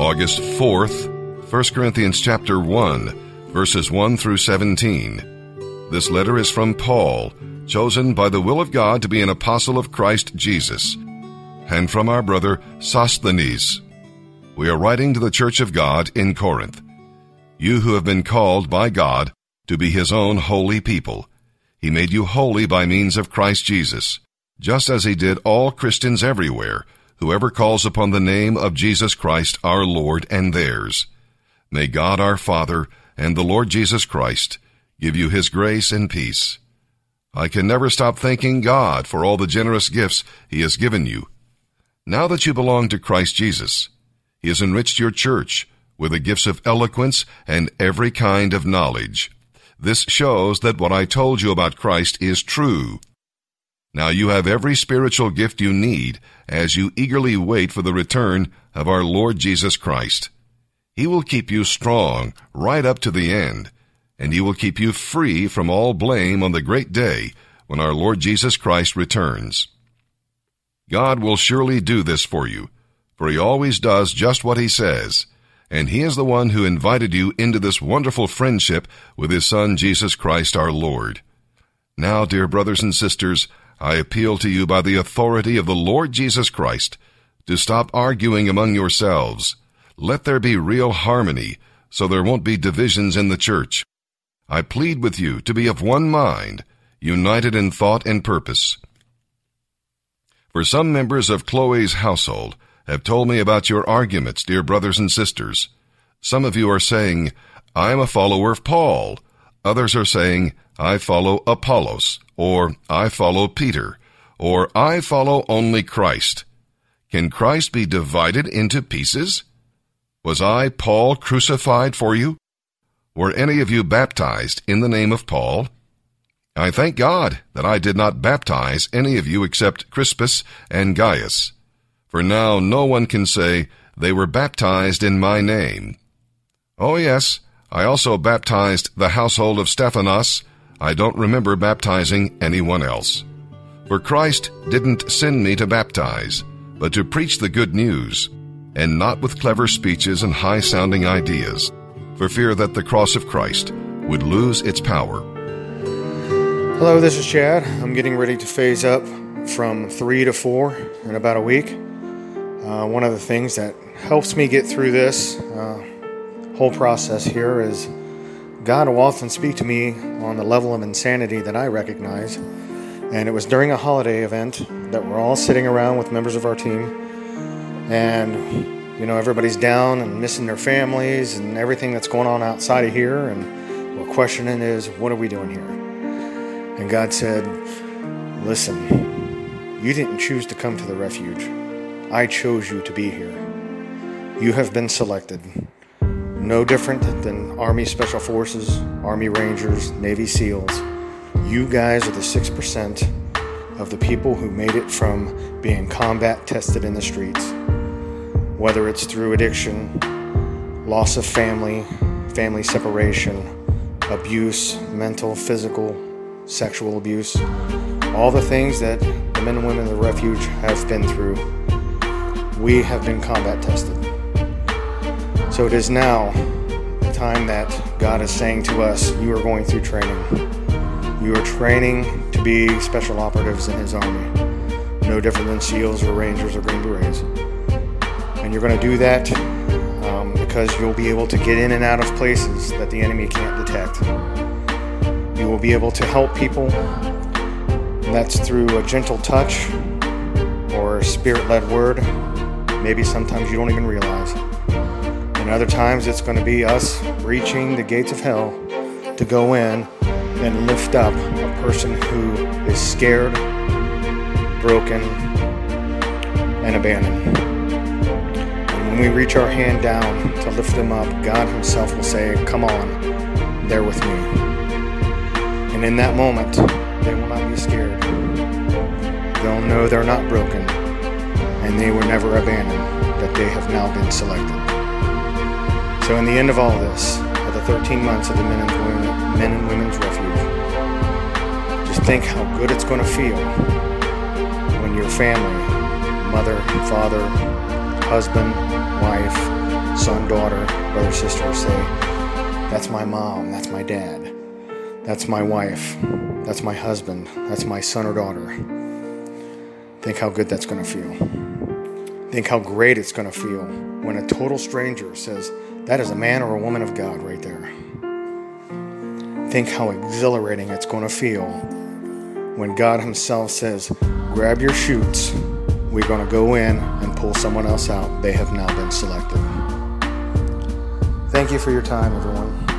August 4th, 1 Corinthians chapter 1, verses 1 through 17. This letter is from Paul, chosen by the will of God to be an apostle of Christ Jesus, and from our brother Sosthenes. We are writing to the church of God in Corinth. You who have been called by God to be his own holy people. He made you holy by means of Christ Jesus, just as he did all Christians everywhere whoever calls upon the name of Jesus Christ our Lord and theirs. May God our Father and the Lord Jesus Christ give you his grace and peace. I can never stop thanking God for all the generous gifts he has given you. Now that you belong to Christ Jesus, he has enriched your church with the gifts of eloquence and every kind of knowledge. This shows that what I told you about Christ is true now you have every spiritual gift you need as you eagerly wait for the return of our Lord Jesus Christ. He will keep you strong right up to the end, and He will keep you free from all blame on the great day when our Lord Jesus Christ returns. God will surely do this for you, for He always does just what He says, and He is the one who invited you into this wonderful friendship with His Son Jesus Christ our Lord. Now, dear brothers and sisters, I appeal to you by the authority of the Lord Jesus Christ to stop arguing among yourselves. Let there be real harmony so there won't be divisions in the church. I plead with you to be of one mind, united in thought and purpose. For some members of Chloe's household have told me about your arguments, dear brothers and sisters. Some of you are saying, I am a follower of Paul. Others are saying, I follow Apollos, or I follow Peter, or I follow only Christ. Can Christ be divided into pieces? Was I, Paul, crucified for you? Were any of you baptized in the name of Paul? I thank God that I did not baptize any of you except Crispus and Gaius. For now no one can say they were baptized in my name. Oh yes, I also baptized the household of Stephanas I don't remember baptizing anyone else. For Christ didn't send me to baptize, but to preach the good news, and not with clever speeches and high sounding ideas, for fear that the cross of Christ would lose its power. Hello, this is Chad. I'm getting ready to phase up from three to four in about a week. Uh, one of the things that helps me get through this uh, whole process here is God will often speak to me on the level of insanity that I recognize. And it was during a holiday event that we're all sitting around with members of our team. And, you know, everybody's down and missing their families and everything that's going on outside of here. And we're questioning is, what are we doing here? And God said, listen, you didn't choose to come to the refuge. I chose you to be here. You have been selected no different than Army Special Forces, Army Rangers, Navy SEALs. You guys are the 6% of the people who made it from being combat tested in the streets. Whether it's through addiction, loss of family, family separation, abuse, mental, physical, sexual abuse, all the things that the men and women of the refuge have been through, we have been combat tested. So it is now the time that God is saying to us, You are going through training. You are training to be special operatives in His army, no different than SEALs or Rangers or Green Berets. And you're going to do that um, because you'll be able to get in and out of places that the enemy can't detect. You will be able to help people. And that's through a gentle touch or a spirit led word. Maybe sometimes you don't even realize. And other times it's going to be us reaching the gates of hell to go in and lift up a person who is scared, broken, and abandoned. And when we reach our hand down to lift them up, God Himself will say, Come on, they're with me. And in that moment, they will not be scared. They'll know they're not broken and they were never abandoned, that they have now been selected. So, in the end of all this, of the 13 months of the men and, women, men and women's refuge, just think how good it's going to feel when your family, mother, father, husband, wife, son, daughter, brother, sister say, That's my mom, that's my dad, that's my wife, that's my husband, that's my son or daughter. Think how good that's going to feel. Think how great it's going to feel when a total stranger says, That is a man or a woman of God right there. Think how exhilarating it's going to feel when God Himself says, Grab your chutes. we're going to go in and pull someone else out. They have now been selected. Thank you for your time, everyone.